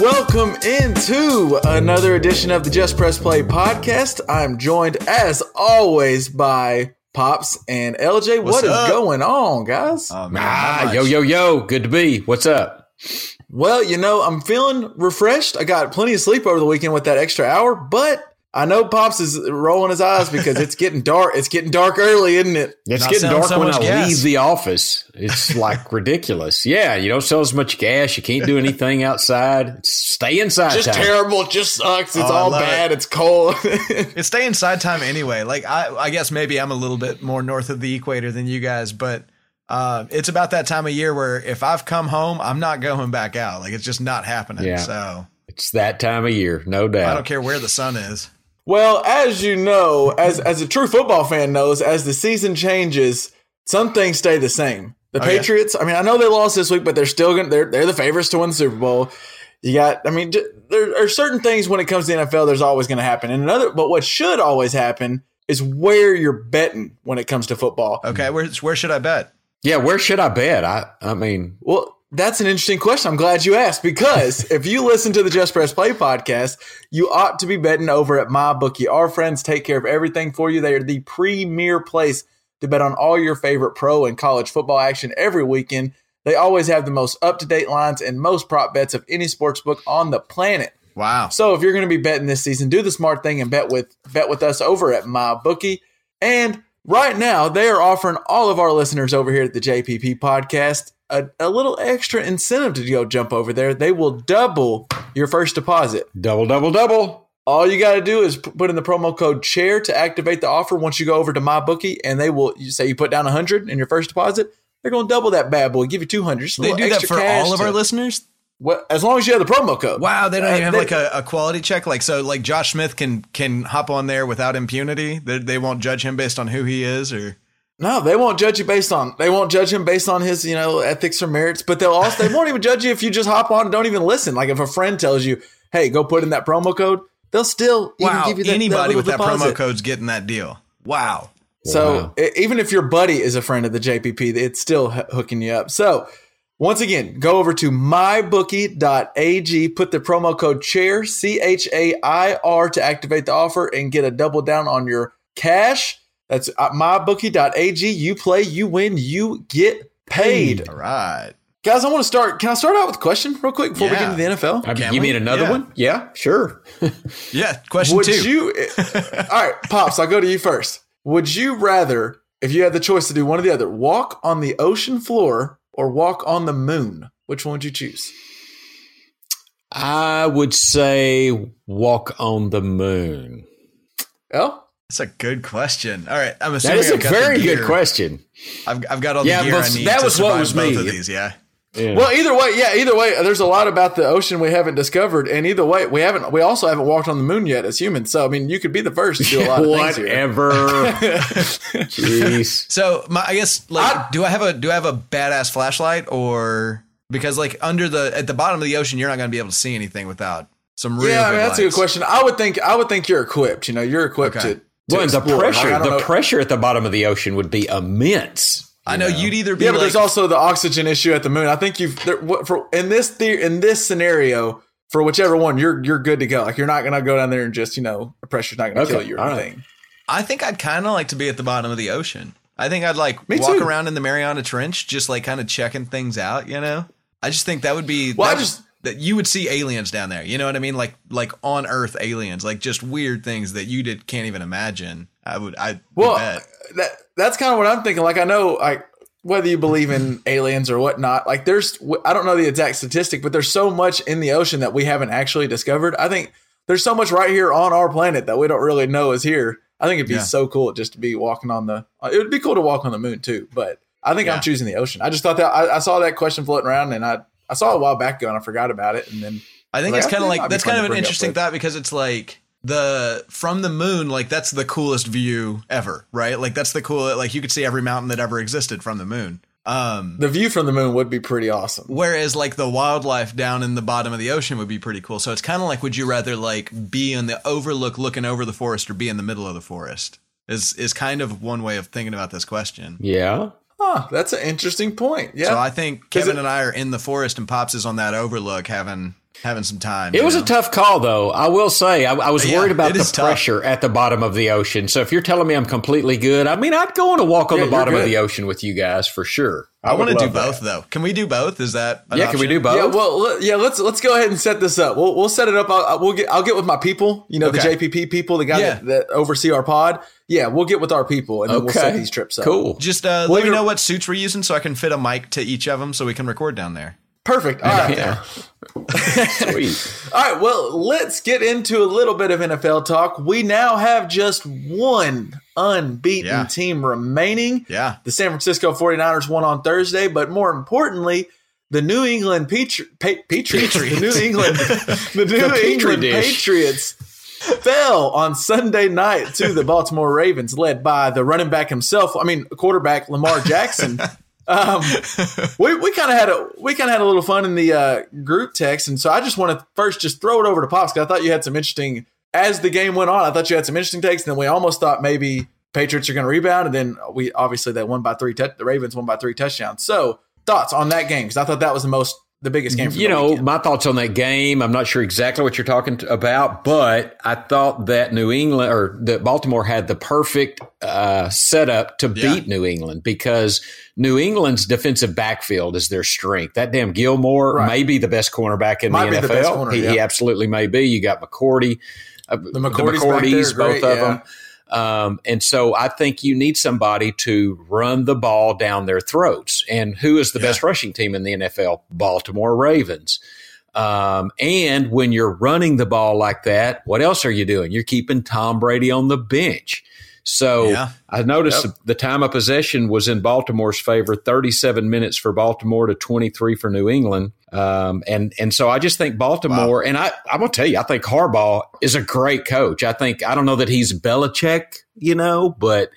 Welcome into another edition of the Just Press Play podcast. I'm joined, as always, by Pops and LJ. What's What is up? going on, guys? Oh, man, Ah, yo, yo, yo. Good to be. What's up? Well, you know, I'm feeling refreshed. I got plenty of sleep over the weekend with that extra hour, but I know Pops is rolling his eyes because it's getting dark. It's getting dark early, isn't it? It's Not getting dark so when I gas. leave the office. It's like ridiculous. Yeah, you don't sell as much gas. You can't do anything outside. Stay inside. Just time. terrible. It just sucks. It's Oh, all love bad. It's cold. It's stay inside time anyway. Like I, I guess maybe I'm a little bit more north of the equator than you guys, but uh, it's about that time of year where if I've come home, I'm not going back out. Like it's just not happening. Yeah. So It's that time of year, no doubt. I don't care where the sun is. Well, as you know, as as a true football fan knows, as the season changes, some things stay the same. The Oh, yeah. Patriots, I mean, I know they lost this week, but they're still going to they're they're the favorites to win the Super Bowl. You got I mean, j- there are certain things when it comes to the NFL there's always going to happen. And another but what should always happen is where you're betting when it comes to football. Okay, where where should I bet? Yeah, where should I bet? I, I mean, Well, that's an interesting question. I'm glad you asked because if you listen to the Just Press Play podcast, you ought to be betting over at MyBookie. Our friends take care of everything for you. They are the premier place to bet on all your favorite pro and college football action every weekend. They always have the most up to date lines and most prop bets of any sports book on the planet. Wow. So if you're going to be betting this season, do the smart thing and bet with bet with us over at MyBookie. And right now, they are offering all of our listeners over here at the JPP podcast a, a little extra incentive to go jump over there. They will double your first deposit. double, double, double. All you got to do is put in the promo code chair to activate the offer once you go over to my bookie, and they will. You say you put down a 100 in your first deposit, they're going to double that bad boy, give you 200. Just They do that for all of to- our listeners. As long as you have the promo code. Wow, they don't Uh, even have they- like a, a quality check. Like so, like Josh Smith can can hop on there without impunity. They, they won't judge him based on who he is, or No, they won't judge you based on they won't judge him based on his you know ethics or merits, but they'll also they won't even judge you if you just hop on and don't even listen. Like if a friend tells you, "Hey, go put in that promo code," they'll still even wow, give you that, anybody that with that promo code's getting that deal. Wow. So Wow. even if your buddy is a friend of the JPP, it's still h- hooking you up. So once again, go over to mybookie.ag, put the promo code chair C H A I R to activate the offer and get a double down on your cash. That's uh, mybookie.ag. You play, you win, you get paid. All right. Guys, I want to start. Can I start out with a question real quick before we get into the NFL? I mean, you we? mean another Yeah. one? Yeah, sure. Yeah. Question Would two. you? all right, pops. I'll go to you first. Would you rather, if you had the choice to do one or the other, walk on the ocean floor or walk on the moon? Which one would you choose? I would say walk on the moon. El? That's a good question. All right. I'm assuming is a I've got the very good question. I've, I've got all the Yeah, gear I need. that to was what survive was both me. Of these, yeah. Yeah. Well, either way, yeah, either way, there's a lot about the ocean we haven't discovered, and either way, we haven't. We also haven't walked on the moon yet as humans. So, I mean, you could be the first to do a lot of things here. Whatever. Jeez. So my, I guess like, I- do I have a do I have a badass flashlight or because like under the at the bottom of the ocean, you're not going to be able to see anything without some real. Yeah, I mean, that's a good question. I would think. I would think you're equipped. You know, you're equipped Okay. to. To Well, and the pressure, like, the know- pressure at the bottom of the ocean would be immense. I know you'd either be Yeah, but like, there's also the oxygen issue at the moon. I think you've there, what- for in this the, in this scenario for whichever one you're you're good to go. Like you're not gonna go down there and just you know the pressure's not gonna Okay, kill you or all right. anything. I think I'd kind of like to be at the bottom of the ocean. I think I'd like Me walk too. around in the Mariana Trench, just like kind of checking things out. You know, I just think that would be Well, I that, just- that you would see aliens down there. You know what I mean? Like like on Earth aliens, like just weird things that you did can't even imagine. I would I Well, would bet. that that's kind of what I'm thinking. Like I know, like whether you believe in aliens or whatnot, like there's I don't know the exact statistic, but there's so much in the ocean that we haven't actually discovered. I think there's so much right here on our planet that we don't really know is here. I think it'd be Yeah. so cool just to be walking on the. It would be cool to walk on the moon too, but I think Yeah. I'm choosing the ocean. I just thought that I, I saw that question floating around, and I I saw it a while back ago, and I forgot about it, and then I think it's I kind of think it might like that's kind of an interesting thought because it's like the from the moon, like that's the coolest view ever, right? Like that's the cool like you could see every mountain that ever existed from the moon. Um the view from the moon would be pretty awesome. whereas like the wildlife down in the bottom of the ocean would be pretty cool. So it's kind of like would you rather like be in the overlook looking over the forest or be in the middle of the forest? Is is kind of one way of thinking about this question. Yeah. Huh, that's an interesting point. Yeah, So I think Kevin it- and I are in the forest and Pops is on that overlook having having some time. It was know? a tough call, though. I will say, I, I was Yeah, worried about the is tough. pressure at the bottom of the ocean. So if you're telling me I'm completely good, I mean, I'd go on a walk on Yeah, the bottom of the ocean with you guys for sure. I, want to do love that. both though. Can we do both? Is that an Yeah, can we do both? Yeah, well, yeah. Let's let's go ahead and set this up. We'll we'll set it up. I'll, we'll get. I'll get with my people. You know, Okay. the JPP people, the guy Yeah. that, that oversee our pod. Yeah, we'll get with our people and then we'll set these trips up. Cool. Just uh, Well, let me know what suits we're using so I can fit a mic to each of them so we can record down there. Perfect. All right. Yeah. Sweet. All right. Well, let's get into a little bit of NFL talk. We now have just one unbeaten Yeah. team remaining. Yeah. The San Francisco 49ers won on Thursday, but more importantly, the New England Petri- Pa- Patriots, the New England, the New Petri England. Patriots fell on Sunday night to the Baltimore Ravens, led by the running back himself. I mean, quarterback Lamar Jackson. Um, we we kind of had a we kind of had a little fun in the uh, group text, and so I just want to first just throw it over to Pops because I thought you had some interesting as the game went on. I thought you had some interesting takes, and then we almost thought maybe Patriots are going to rebound, and then we obviously they won by three. tou- the Ravens won by three touchdowns. So thoughts on that game? Because I thought that was the most the biggest game. You the know, weekend. my thoughts on that game, I'm not sure exactly what you're talking about, but I thought that New England or that Baltimore had the perfect uh, setup to Yeah. beat New England because New England's defensive backfield is their strength. That damn Gilmore Right. may be the best cornerback in Might the NFL. the corner, he, he absolutely may be. You got McCourty, uh, the McCourty's there, McCourtys, great, both of yeah. them. Um, and so I think you need somebody to run the ball down their throats. And who is the Yeah. best rushing team in the NFL? Baltimore Ravens. Um, and when you're running the ball like that, what else are you doing? You're keeping Tom Brady on the bench. So Yeah. I noticed the time of possession was in Baltimore's favor, 37 minutes for Baltimore to 23 for New England. Um, and, and so I just think Baltimore, and I, I'm going to tell you, I think Harbaugh is a great coach. I think, I don't know that he's Belichick, you know, but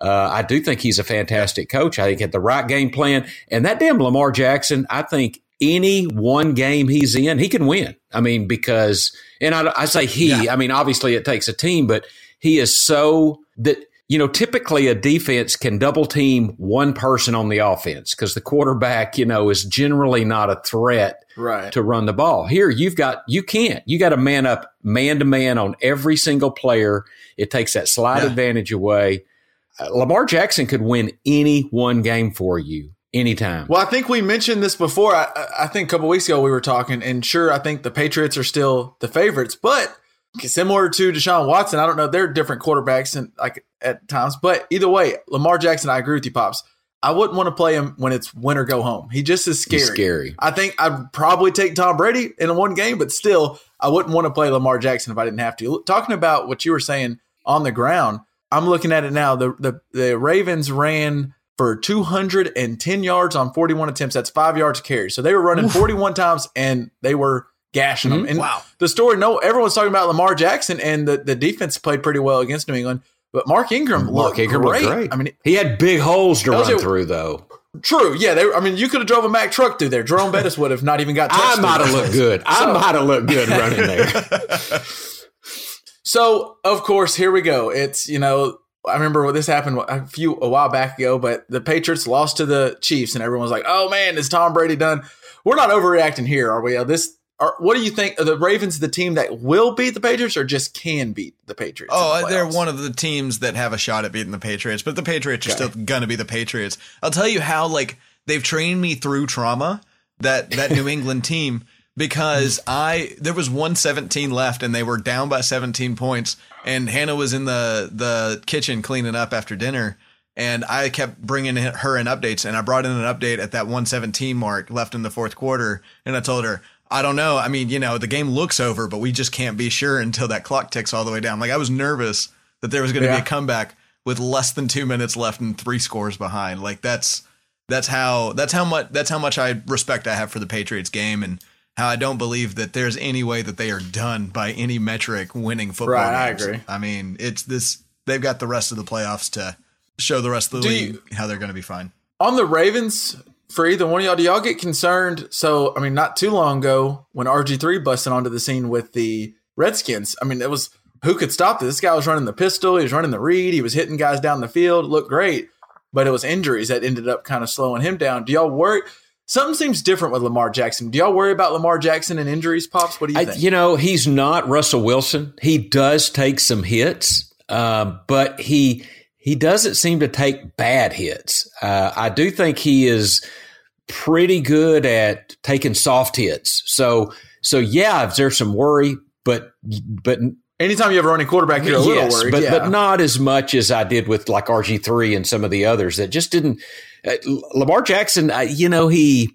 uh, I do think he's a fantastic coach. I think he had the right game plan. And that damn Lamar Jackson, I think any one game he's in, he can win. I mean, because, and I, I say he, I mean, obviously it takes a team, but he is so that, you know, typically a defense can double team one person on the offense because the quarterback, you know, is generally not a threat right. to run the ball. Here, you've got you can't. You got to man up man to man on every single player. It takes that slight Yeah. advantage away. Uh, Lamar Jackson could win any one game for you anytime. Well, I think we mentioned this before. I, I- I think a couple weeks ago we were talking, and sure, I think the Patriots are still the favorites, but similar to Deshaun Watson, I don't know. They're different quarterbacks and like at times, but either way, Lamar Jackson, I agree with you, pops. I wouldn't want to play him when it's win or go home. He just is scary. He's scary. I think I'd probably take Tom Brady in one game, but still, I wouldn't want to play Lamar Jackson if I didn't have to. Talking about what you were saying on the ground, I'm looking at it now. The the, the Ravens ran for 210 yards on 41 attempts. That's five yards a carry. So they were running 41 times and they were gashing them. And Wow. the story, no, everyone's talking about Lamar Jackson and the, the defense played pretty well against New England. But Mark Ingram Mark looked Ingram great. great. I mean, he had big holes to run it. through, though. true. Yeah, they. I mean, you could have drove a Mack truck through there. Jerome Bettis would have not even got. touched I might have looked good. I So- might have looked good running there. So, of course, here we go. It's, you know, I remember when this happened a few a while back ago, but the Patriots lost to the Chiefs and everyone was like, "Oh man, is Tom Brady done?" We're not overreacting here, are we? Uh, This are, what do you think? Are the Ravens the team that will beat the Patriots or just can beat the Patriots? Oh, the uh, they're one of the teams that have a shot at beating the Patriots, but the Patriots are still going to be the Patriots. I'll tell you how like they've trained me through trauma that that New England team because I there was 117 left and they were down by 17 points and Hannah was in the the kitchen cleaning up after dinner and I kept bringing her in updates and I brought in an update at that 117 mark left in the fourth quarter and I told her I don't know I mean you know the game looks over but we just can't be sure until that clock ticks all the way down like I was nervous that there was going to Yeah. be a comeback with less than 2 minutes left and 3 scores behind like that's that's how that's how much that's how much I respect I have for the Patriots game and how I don't believe that there's any way that they are done by any metric winning football. Right, I agree. I mean, it's this they've got the rest of the playoffs to show the rest of the Do league you- how they're going to be fine. On the Ravens, for either one of y'all, do y'all get concerned? So, I mean, not too long ago when RG3 busted onto the scene with the Redskins, I mean, it was who could stop this? This guy was running the pistol, he was running the read, he was hitting guys down the field, looked great, but it was injuries that ended up kind of slowing him down. Do y'all worry? Something seems different with Lamar Jackson. Do y'all worry about Lamar Jackson and injuries, Pops? What do you I, think? you know, he's not Russell Wilson. He does take some hits, um, but he he doesn't seem to take bad hits. Uh, I do think he is pretty good at taking soft hits. So so yeah, there's some worry, but but Anytime you have a running quarterback, you're a little yes, worried. but yeah. but not as much as I did with like RG three and some of the others that just didn't. Uh, Lamar Jackson, uh, you know, he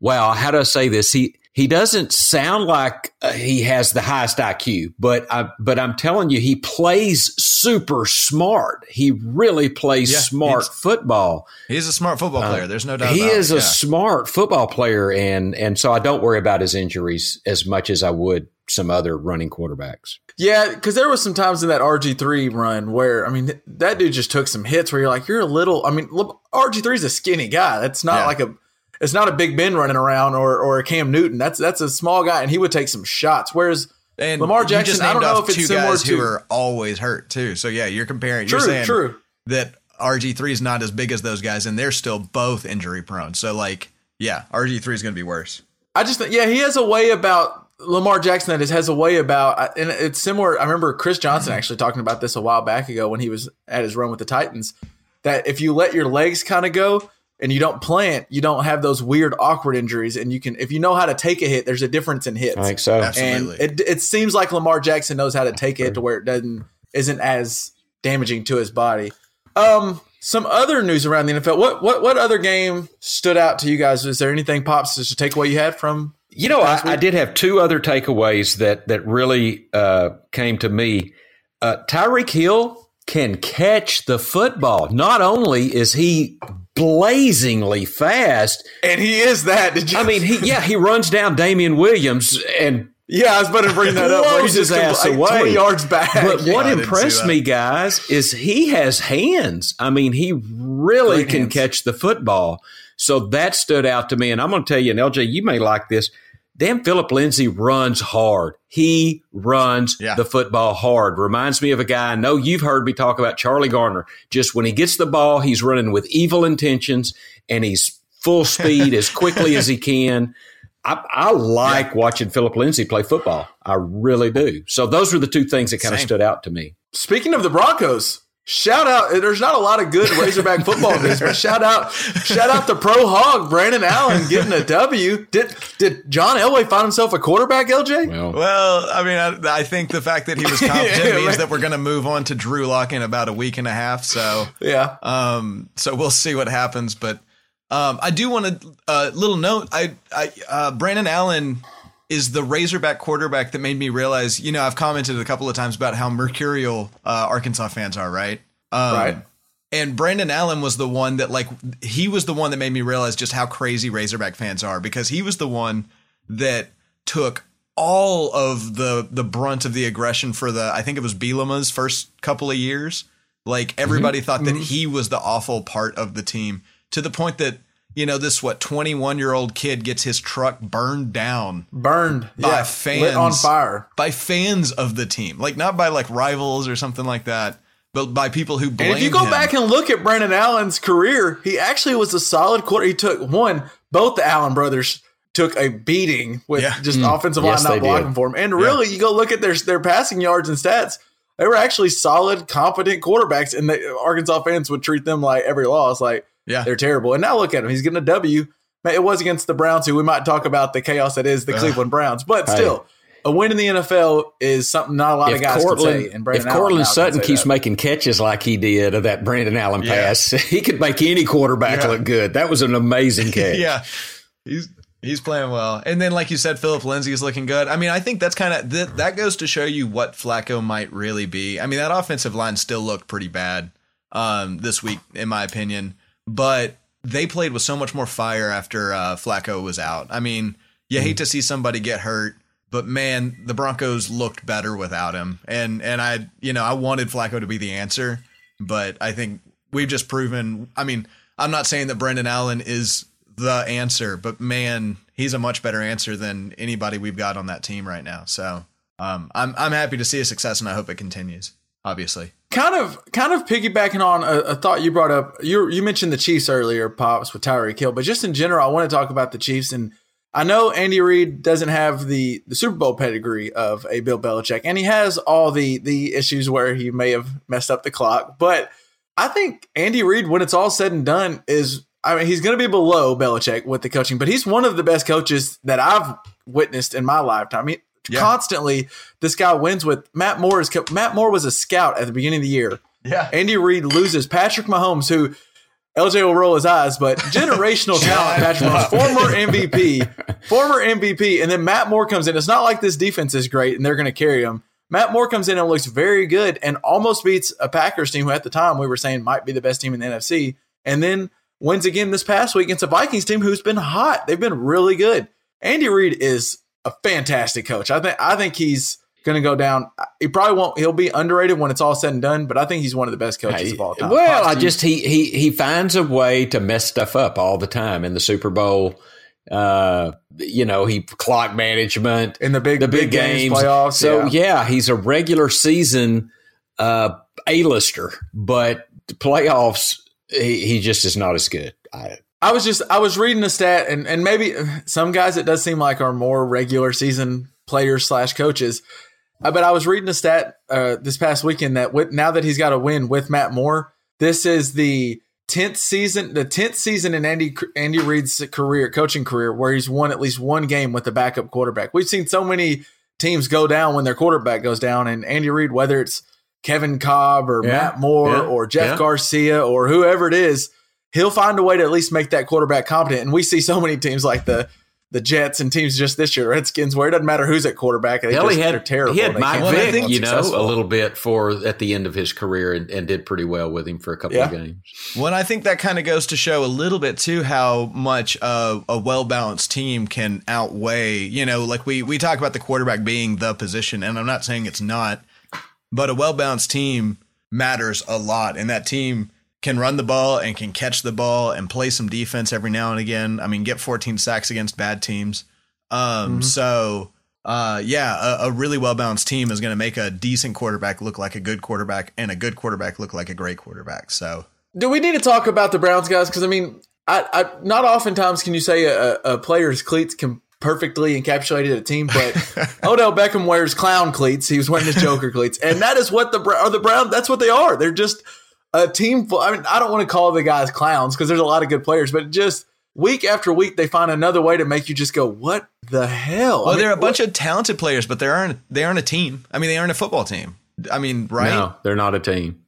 wow, how do I say this? He he doesn't sound like uh, he has the highest IQ, but I, but I'm telling you, he plays super smart. He really plays Yeah, smart he's- football. He's a smart football player. There's no doubt. Uh, He about is it. a Yeah. smart football player, and and so I don't worry about his injuries as much as I would some other running quarterbacks. Yeah, because there was some times in that RG three run where I mean that dude just took some hits where you're like you're a little. I mean RG three is a skinny guy. That's not Yeah. like a. It's not a Big Ben running around or or a Cam Newton. That's that's a small guy and he would take some shots. Whereas And Lamar Jackson, I don't know if it's similar guys who are always hurt too. So yeah, you're comparing. true, you're saying true. that RG3 is not as big as those guys, and they're still both injury prone. So like, yeah, RG3 is going to be worse. I just think, yeah, he has a way about Lamar Jackson that is, has a way about, and it's similar. I remember Chris Johnson mm-hmm. actually talking about this a while back ago when he was at his run with the Titans. That if you let your legs kind of go and you don't plant, you don't have those weird, awkward injuries. And you can, if you know how to take a hit, there's a difference in hits. I think so. Absolutely. And it, it seems like Lamar Jackson knows how to take it to where it doesn't isn't as damaging to his body. Um, some other news around the NFL. What what what other game stood out to you guys? Is there anything pops just a takeaway you had from You know, I, I did have two other takeaways that that really uh, came to me. Uh, Tyreek Hill can catch the football. Not only is he blazingly fast, And he is that. Did you? I mean, he yeah, he runs down Damian Williams and yeah, I was about to bring that up. blows his ass like, away. twenty yards back. But what didn't see impressed me, guys, is he has hands. I mean, he really Great can hands. catch the football. So that stood out to me. And I'm going to tell you, and LJ, you may like this. Damn, Philip Lindsay runs hard. He runs Yeah. the football hard. Reminds me of a guy I know you've heard me talk about, Charlie Garner. Just when he gets the ball, he's running with evil intentions and he's full speed as quickly as he can. I, I like watching Philip Lindsay play football. I really do. So those were the two things that kind of stood out to me. Speaking of the Broncos, shout out. There's not a lot of good Razorback football news, but shout out, shout out the pro hog Brandon Allen getting a W. Did did John Elway find himself a quarterback? LJ. Well, Well, I mean, I, I think the fact that he was competent Yeah, means right. that we're going to move on to Drew Lock in about a week and a half. So, yeah. um, so we'll see what happens. But um, I do want to uh, little note. I, I, uh, Brandon Allen is the Razorback quarterback that made me realize. You know, I've commented a couple of times about how mercurial uh, Arkansas fans are, right? Um, Right. And Brandon Allen was the one that like he was the one that made me realize just how crazy Razorback fans are because he was the one that took all of the the brunt of the aggression for the I think it was Bielema's first couple of years. Like everybody thought that he was the awful part of the team to the point that you know this what 21 year old kid gets his truck burned down Burned by yeah, fans lit on fire. by fans of the team like not by like rivals or something like that but by people who blame And if you go back and look at Brandon Allen's career, he actually was a solid quarter. He took one, both the Allen brothers took a beating with Yeah. just mm. offensive line Yes, not blocking did. for him. And really, you go look at their their passing yards and stats. They were actually solid, competent quarterbacks, and the Arkansas fans would treat them like every loss like yeah they're terrible. And now look at him; he's getting a W. it was against the Browns, who we might talk about the chaos that is the Ugh. Cleveland Browns. But still, a win in the NFL is something not a lot of guys Courtland, can say. And Brandon if Allen Courtland Sutton keeps that. making catches like he did of that Brandon Allen Yeah. pass, he could make any quarterback Yeah. look good. That was an amazing catch. yeah, he's he's playing well. And then, like you said, Philip Lindsay is looking good. I mean, I think that's kind of th- that goes to show you what Flacco might really be. I mean, that offensive line still looked pretty bad um, this week, in my opinion, but they played with so much more fire after uh, Flacco was out. I mean, you hate to see somebody get hurt. But man, the Broncos looked better without him, and and I, you know, I wanted Flacco to be the answer, but I think we've just proven. I mean, I'm not saying that Brendan Allen is the answer, but man, he's a much better answer than anybody we've got on that team right now. So um, I'm I'm happy to see a success, and I hope it continues. Obviously, kind of kind of piggybacking on a, a thought you brought up. You you mentioned the Chiefs earlier, pops with Tyreek Hill, but just in general, I want to talk about the Chiefs. And I know Andy Reid doesn't have the the Super Bowl pedigree of a Bill Belichick, and he has all the the issues where he may have messed up the clock. But I think Andy Reid, when it's all said and done, is I mean he's going to be below Belichick with the coaching, but he's one of the best coaches that I've witnessed in my lifetime. Yeah. constantly this guy wins with Matt Moore. Is Matt Moore was a scout at the beginning of the year. yeah, Andy Reid loses Patrick Mahomes, who LJ will roll his eyes, but generational talent. Patrick Mahomes, former MVP, former MVP, and then Matt Moore comes in. It's not like this defense is great and they're going to carry him. Matt Moore comes in and looks very good and almost beats a Packers team who at the time we were saying might be the best team in the NFC, and then wins again this past week against a Vikings team who's been hot. They've been really good. Andy Reid is a fantastic coach. I think I think he's going to go down. He probably won't. He'll be underrated when it's all said and done. But I think he's one of the best coaches of all time. Well, Pops, I just he he he finds a way to mess stuff up all the time in the Super Bowl. Uh, you know, he clock management in the big the big, games, playoffs. So yeah. yeah. he's a regular season uh A-lister, but the playoffs he, he just is not as good. I, I was just I was reading a stat, and and maybe some guys it does seem like are more regular season players slash coaches. Uh, but I was reading a stat uh, this past weekend that with, now that he's got a win with Matt Moore, this is the tenth season, the tenth season in Andy Andy Reid's career, coaching career, where he's won at least one game with the backup quarterback. We've seen so many teams go down when their quarterback goes down, and Andy Reid, whether it's Kevin Kolb or Yeah, Matt Moore yeah, or Jeff yeah. Garcia or whoever it is, he'll find a way to at least make that quarterback competent. And we see so many teams like the the Jets and teams just this year, Redskins, where it doesn't matter who's at quarterback. They Hell, just, he had they're terrible. he had Mike can't Well, Vick, be think you know, a little bit for at the end of his career and, and did pretty well with him for a couple of games. Well, I think that kind of goes to show a little bit too how much uh, a well balanced team can outweigh. You know, like we we talk about the quarterback being the position, and I'm not saying it's not, but a well balanced team matters a lot, and that team can run the ball and can catch the ball and play some defense every now and again. I mean, get 14 sacks against bad teams. Um, so. Uh, yeah, a, a really well balanced team is going to make a decent quarterback look like a good quarterback, and a good quarterback look like a great quarterback. So, Do we need to talk about the Browns guys? Because I mean, I, I not oftentimes can you say a, a player's cleats can perfectly encapsulate a team, but Odell Beckham wears clown cleats. He was wearing his Joker cleats, and that is what the are the Browns. That's what they are. They're just a team. Full, I mean, I don't want to call the guys clowns because there's a lot of good players, but just week after week they find another way to make you just go, "What the hell?" Well, they're a bunch of talented players, but they aren't they aren't a team. I mean, they aren't a football team. I mean, right? No, they're not a team.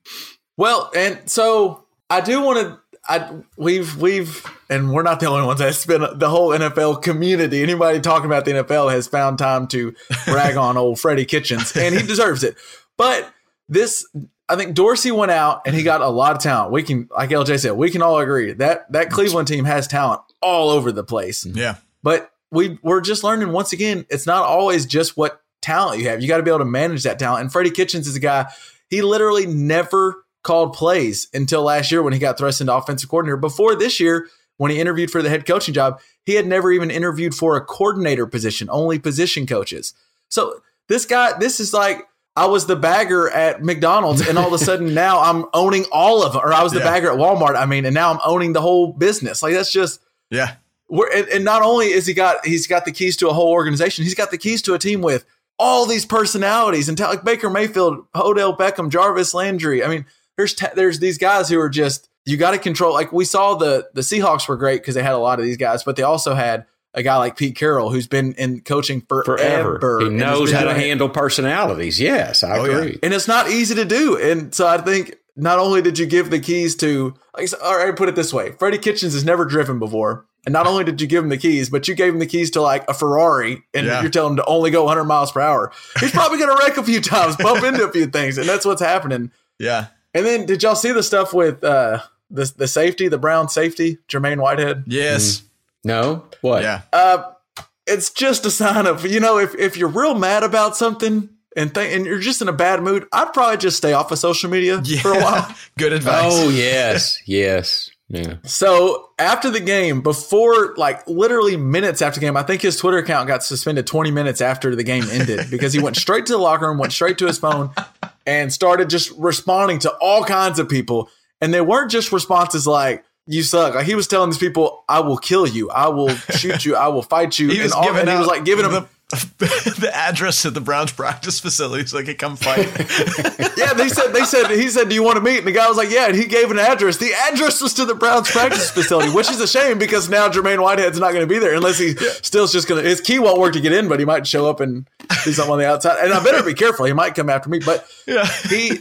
Well, and so I do want to. I we've we've and we're not the only ones. That's been the whole NFL community. Anybody talking about the NFL has found time to brag on old Freddie Kitchens, and he deserves it. But this, I think Dorsey went out and he got a lot of talent. We can, like LJ said, we can all agree that that Cleveland team has talent all over the place. Yeah. But we we're just learning once again, it's not always just what talent you have. You got to be able to manage that talent. And Freddie Kitchens is a guy, he literally never called plays until last year when he got thrust into offensive coordinator. Before this year, when he interviewed for the head coaching job, he had never even interviewed for a coordinator position, only position coaches. So this guy, this is like I was the bagger at McDonald's, and all of a sudden now I'm owning all of them. Or I was the Yeah. bagger at Walmart. I mean, and now I'm owning the whole business. Like that's just Yeah. we're, and, and not only is he got he's got the keys to a whole organization, he's got the keys to a team with all these personalities and ta- like Baker Mayfield, Odell Beckham, Jarvis Landry. I mean, there's ta- there's these guys who are just you got to control. Like we saw the the Seahawks were great because they had a lot of these guys, but they also had a guy like Pete Carroll who's been in coaching forever. Forever. He knows how to doing handle personalities. Yes, I Oh, yeah. agree. and it's not easy to do. And so I think not only did you give the keys to, like, so- all right, put it this way: Freddie Kitchens has never driven before, and not only did you give him the keys, but you gave him the keys to like a Ferrari, and Yeah. you're telling him to only go 100 miles per hour. He's probably going to wreck a few times, bump into a few things, and that's what's happening. Yeah. And then did y'all see the stuff with uh, the the safety, the Brown safety, Jermaine Whitehead? Yes. No? What? Yeah. Uh, it's just a sign of you know if if you're real mad about something. And, th- and you're just in a bad mood. I'd probably just stay off of social media Yeah. for a while. Good advice. Oh, yes. Yes. Yeah. So after the game, before like literally minutes after the game, I think his Twitter account got suspended 20 minutes after the game ended because he went straight to the locker room, went straight to his phone, and started just responding to all kinds of people. And they weren't just responses like "you suck." Like he was telling these people, "I will kill you. I will shoot you. I will fight you." He and was all, and he was like giving them. the, the address to the Browns practice facility so they could come fight. Yeah, they said they said he said, "Do you want to meet?" And the guy was like, "Yeah." And he gave an address. The address was to the Browns practice facility, which is a shame because now Jermaine Whitehead's not going to be there unless he still's just going to. His key won't work to get in, but he might show up and do something on the outside. And I better be careful. He might come after me, but yeah. he.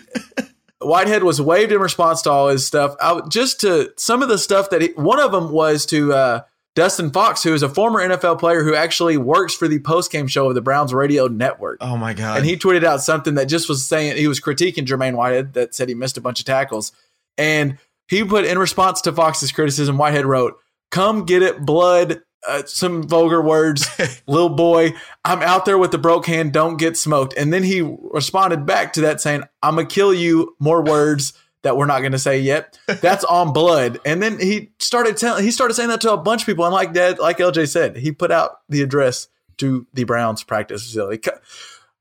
Whitehead was waived in response to all his stuff. I, just to some of the stuff that he, one of them was to uh, Dustin Fox, who is a former NFL player who actually works for the postgame show of the Browns radio network. Oh my god. And he tweeted out something that just was saying he was critiquing Jermaine Whitehead that said he missed a bunch of tackles. And he put in response to Fox's criticism, Whitehead wrote, Come get it, blood. Uh, some vulgar words, little boy. I'm out there with the broke hand. Don't get smoked. And then he responded back to that saying, I'm going to kill you. More words that we're not going to say yet. That's on blood. And then he started telling, he started saying that to a bunch of people. And like that, like LJ said, he put out the address to the Browns practice facility.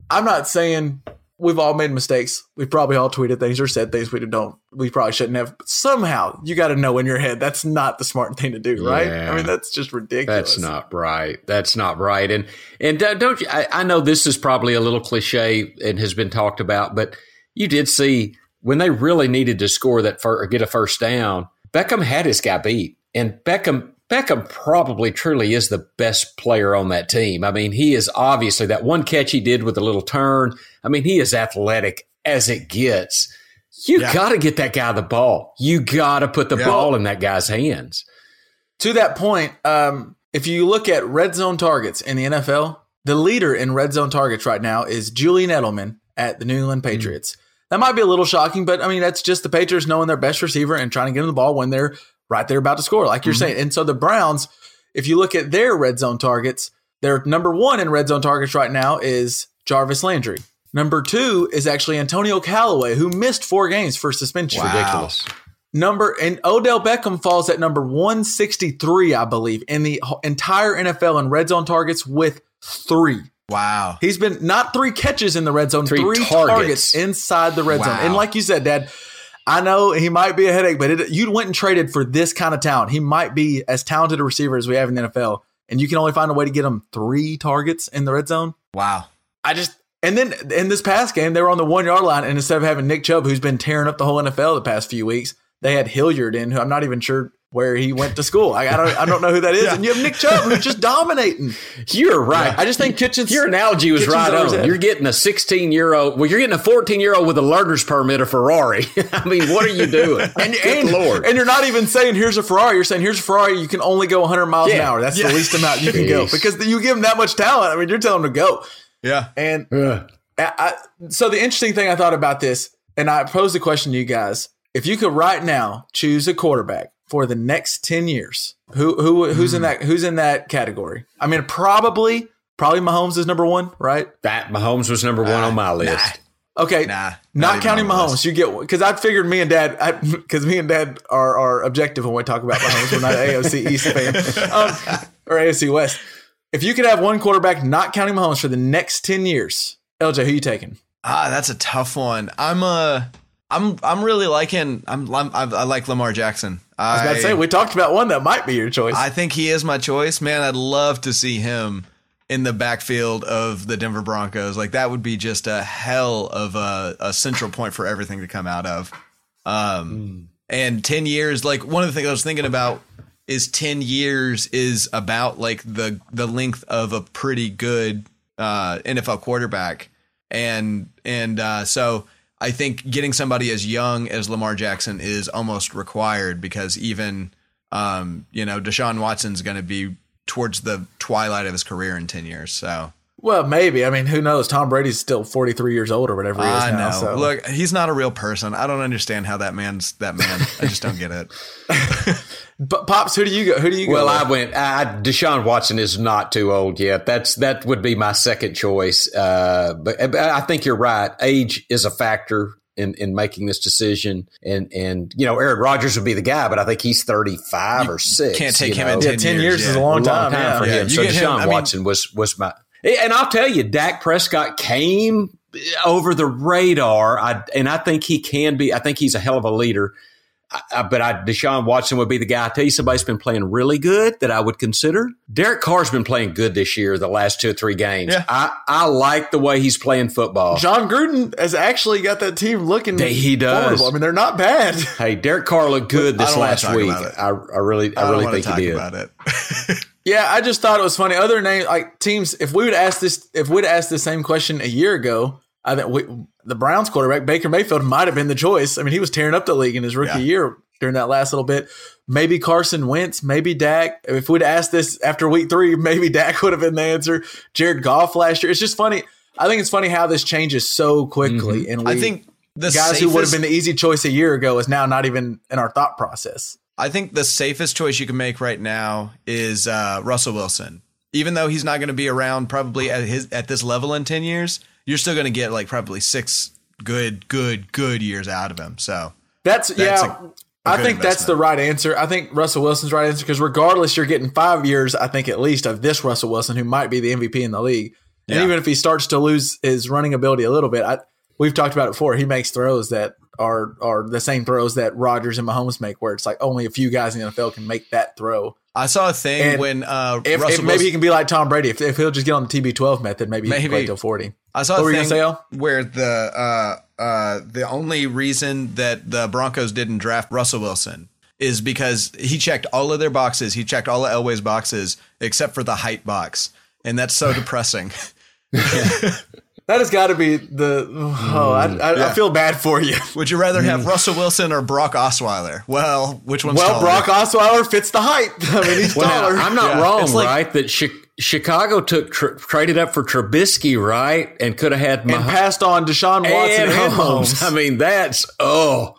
I'm not saying we've all made mistakes. We've probably all tweeted things or said things we don't. We probably shouldn't have. But somehow you got to know in your head that's not the smart thing to do, right? Yeah. I mean, that's just ridiculous. That's not right. That's not right. And and don't don't you? I, I know this is probably a little cliche and has been talked about, but you did see when they really needed to score that fir- or get a first down. Beckham had his guy beat, and Beckham Beckham probably truly is the best player on that team. I mean, he is obviously that one catch he did with a little turn. I mean, he is athletic as it gets. You Yeah. got to get that guy the ball. You got to put the Yeah. ball in that guy's hands. To that point, um, if you look at red zone targets in the NFL, the leader in red zone targets right now is Julian Edelman at the New England Patriots. That might be a little shocking, but I mean, that's just the Patriots knowing their best receiver and trying to get him the ball when they're right there about to score, like you're mm-hmm. saying. And so the Browns, if you look at their red zone targets, their number one in red zone targets right now is Jarvis Landry. Number two is actually Antonio Callaway, who missed four games for suspension. Wow. Ridiculous. Number and Odell Beckham falls at number 163, I believe, in the entire NFL in red zone targets with three. wow. He's been not three catches in the red zone, Three three, targets. targets. inside the red zone. And like you said, Dad, I know he might be a headache, but it, you went and traded for this kind of talent. He might be as talented a receiver as we have in the NFL, and you can only find a way to get him three targets in the red zone. Wow. I just and then in this past game, they were on the one yard line, and instead of having Nick Chubb, who's been tearing up the whole NFL the past few weeks, they had Hilliard in, who I'm not even sure where he went to school. I, I don't I don't know who that is, and you have Nick Chubb who's just dominating. You're right. I just think Kitchens. Your analogy was Kitchens right on. head. You're getting a 16 year old. Well, you're getting a 14 year old with a learner's permit, a Ferrari. I mean, what are you doing? and, Good and, lord! and you're not even saying here's a Ferrari. You're saying here's a Ferrari. You can only go 100 miles an hour. That's Yeah. the least amount you can go because you give him that much talent. I mean, you're telling him to go. Yeah. And I, I- so the interesting thing I thought about this, and I posed the question to you guys: If you could right now choose a quarterback for the next ten years, who who who's Hmm. in that who's in that category? I mean, probably probably Mahomes is number one, right? that Mahomes was number one on my list. Okay, Nah, not not, counting Mahomes, list. you get because I figured me and Dad, because me and Dad are are objective when we talk about Mahomes. We're not an AFC East fan um, or AFC West. If you could have one quarterback, not counting Mahomes, for the next ten years, LJ, who you taking? Ah, that's a tough one. I'm uh I'm I'm really liking I'm, I'm I like Lamar Jackson. I was about to say we talked about one that might be your choice. I think he is my choice, man. I'd love to see him in the backfield of the Denver Broncos. Like that would be just a hell of a, a central point for everything to come out of. Um, And 10 years, like one of the things I was thinking about is 10 years is about like the the length of a pretty good uh, NFL quarterback. And and uh, so I think getting somebody as young as Lamar Jackson is almost required because even um, you know Deshaun Watson's going to be towards the twilight of his career in 10 years. So Well, maybe. I mean, who knows? Tom Brady's still 43 years old or whatever he is I now. know. So. Look, he's not a real person. I don't understand how that man's that man. I just don't get it. but Pops, who do you go? Who do you go? Well, I went. I, Deshaun Watson is not too old yet. That's that would be my second choice. Uh, but, but I think you're right. Age is a factor in, in making this decision. And and you know, Aaron Rodgers would be the guy, but I think he's 35 or six. can't take you him at know. yeah, 10 years, yeah. is a long a time. long time yeah. for him. you So get him- Deshaun I mean- Watson was was my. And I'll tell you, Dak Prescott came over the radar. I and I think he can be. I think he's a hell of a leader. I, but I, Deshaun Watson would be the guy. I tell you, somebody's been playing really good that I would consider. Derek Carr's been playing good this year, the last two or three games. Yeah. I, I like the way he's playing football. Jon Gruden has actually got that team looking. He- he does. formidable. I mean, they're not bad. hey, Derek Carr looked good this last week. I, I really, I, I really think he did. about it. Yeah, I just thought it was funny. Other names like teams. If we would ask this, if we'd asked the same question a year ago, I think we, the Browns quarterback Baker Mayfield might have been the choice. I mean, he was tearing up the league in his rookie Yeah. year during that last little bit. Maybe Carson Wentz, maybe Dak. If we'd asked this after week three, maybe Dak would have been the answer. Jared Goff last year. It's just funny. I think it's funny how this changes so quickly, and we, I think the guys who would have been the easy choice a year ago is now not even in our thought process. I think the safest choice you can make right now is uh, Russell Wilson. Even though he's not going to be around probably at his at this level in ten years, you're still going to get like probably six good, good, good years out of him. So That's, That's yeah. a- a I think that's the right answer. I think Russell Wilson's right answer because regardless, you're getting five years. I think at least of this Russell Wilson, who might be the MVP in the league. And Yeah. even if he starts to lose his running ability a little bit, I, we've talked about it before. He makes throws that are are the same throws that Rodgers and Mahomes make, where it's like only a few guys in the NFL can make that throw. I saw a thing And when uh, If, Russell if maybe Wilson, he can be like Tom Brady, if, if he'll just get on the TB12 method, maybe, he can Maybe. play till forty. I saw What a thing say, where the uh, uh, the only reason that the Broncos didn't draft Russell Wilson is because he checked all of their boxes. He checked all of Elway's boxes except for the height box, and that's so depressing. That has got to be the. Oh, I, I, I feel bad for you. Would you rather have mm. Russell Wilson or Brock Osweiler? Well, which one's Well, taller? Brock Osweiler fits the height. I mean, he's well, taller. I'm not Yeah. wrong, It's like- right? That Chi- Chicago took tr- traded up for Trubisky, right, and could have had and passed on Deshaun Watson and and, Holmes. Holmes. I mean, that's oh